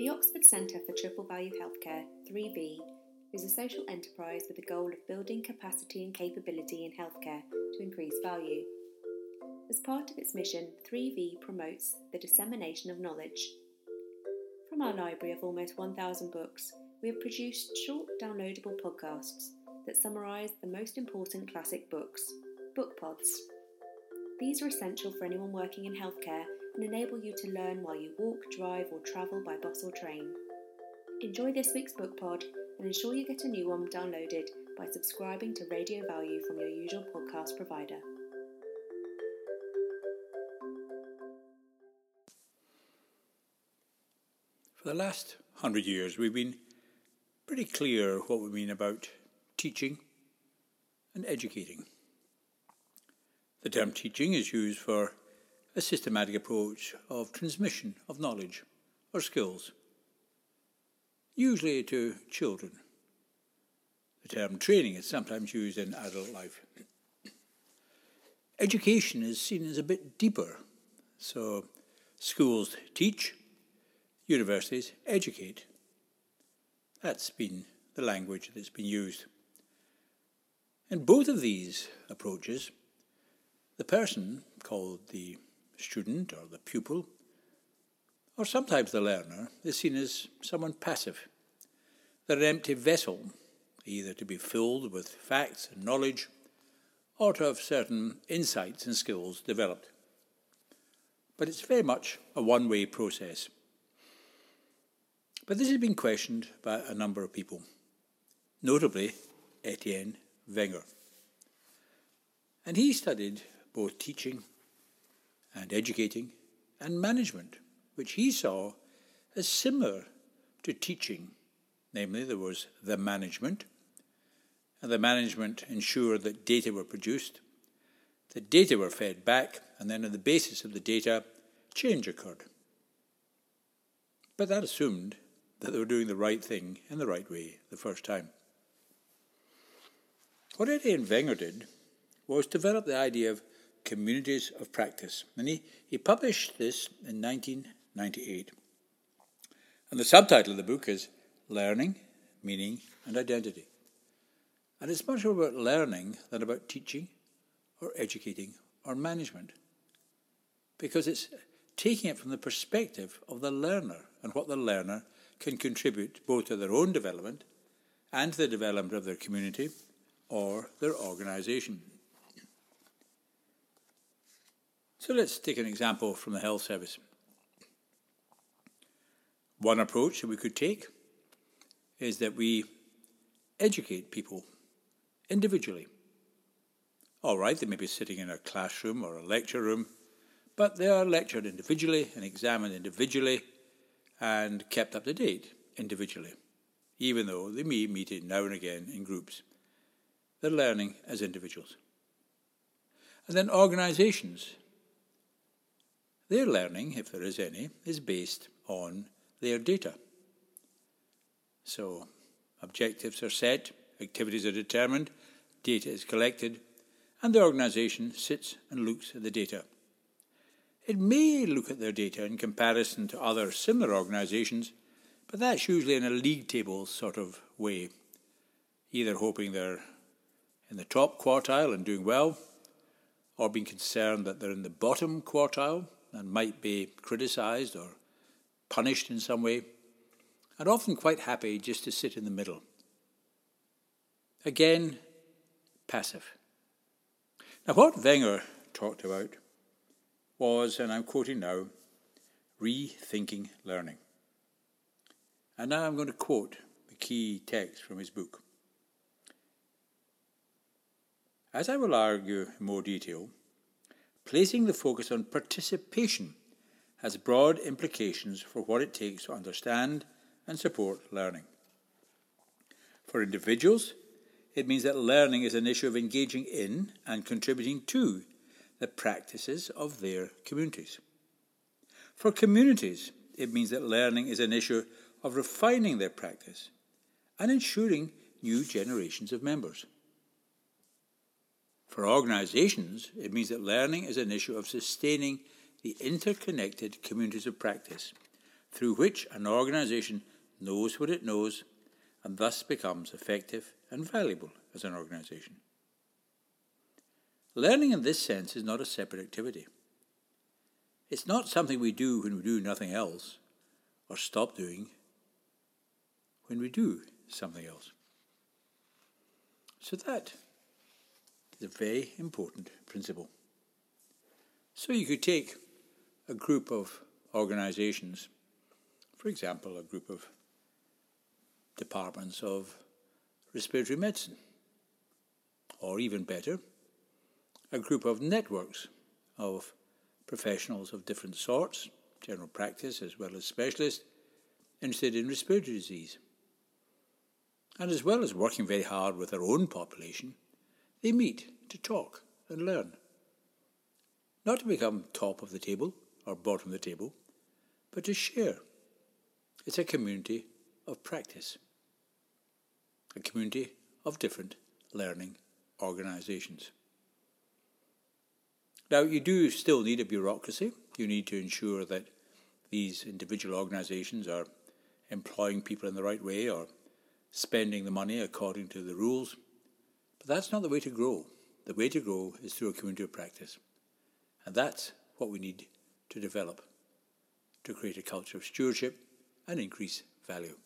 The Oxford Centre for Triple Value Healthcare, 3V, is a social enterprise with the goal of building capacity and capability in healthcare to increase value. As part of its mission, 3V promotes the dissemination of knowledge. From our library of almost 1,000 books, we have produced short downloadable podcasts that summarise the most important classic books, book pods. These are essential for anyone working in healthcare and enable you to learn while you walk, drive, or travel by bus or train. Enjoy this week's book pod and ensure you get a new one downloaded by subscribing to Radio Value from your usual podcast provider. For the last hundred years, we've been pretty clear what we mean about teaching and educating. The term teaching is used for a systematic approach of transmission of knowledge or skills, usually to children. The term training is sometimes used in adult life. Education is seen as a bit deeper, so schools teach, universities educate. That's been the language that's been used. In both of these approaches, the person called the student or the pupil, or sometimes the learner, is seen as someone passive. They're an empty vessel, either to be filled with facts and knowledge, or to have certain insights and skills developed. But it's very much a one way process. But this has been questioned by a number of people, notably Etienne Wenger. And he studied both teaching and educating and management, which he saw as similar to teaching. Namely, there was the management, and the management ensured that data were produced, that data were fed back, and then on the basis of the data, change occurred. But that assumed that they were doing the right thing in the right way the first time. What Etienne Wenger did was develop the idea of communities of practice. And he, he published this in 1998. And the subtitle of the book is Learning, Meaning, and Identity. And it's much more about learning than about teaching or educating or management. Because it's taking it from the perspective of the learner and what the learner can contribute both to their own development and to the development of their community or their organisation. So let's take an example from the health service. One approach that we could take is that we educate people individually. All right, they may be sitting in a classroom or a lecture room, but they are lectured individually and examined individually and kept up to date individually, even though they may meet it now and again in groups. They're learning as individuals. And then organizations their learning, if there is any, is based on their data. So, objectives are set, activities are determined, data is collected, and the organisation sits and looks at the data. It may look at their data in comparison to other similar organisations, but that's usually in a league table sort of way, either hoping they're in the top quartile and doing well, or being concerned that they're in the bottom quartile and might be criticised or punished in some way, and often quite happy just to sit in the middle. Again, passive. Now, what Wenger talked about was, and I'm quoting now, rethinking learning. And now I'm going to quote the key text from his book. As I will argue in more detail, Placing the focus on participation has broad implications for what it takes to understand and support learning. For individuals, it means that learning is an issue of engaging in and contributing to the practices of their communities. For communities, it means that learning is an issue of refining their practice and ensuring new generations of members. For organizations, it means that learning is an issue of sustaining the interconnected communities of practice through which an organisation knows what it knows and thus becomes effective and valuable as an organisation. Learning in this sense is not a separate activity. It's not something we do when we do nothing else or stop doing when we do something else. So that is a very important principle. So you could take a group of organizations, for example, a group of departments of respiratory medicine, or even better, a group of networks of professionals of different sorts, general practice as well as specialists, interested in respiratory disease. And as well as working very hard with their own population, they meet to talk and learn. Not to become top of the table or bottom of the table, but to share. It's a community of practice, a community of different learning organisations. Now, you do still need a bureaucracy. You need to ensure that these individual organisations are employing people in the right way or spending the money according to the rules. But that's not the way to grow. The way to grow is through a community of practice. And that's what we need to develop to create a culture of stewardship and increase value.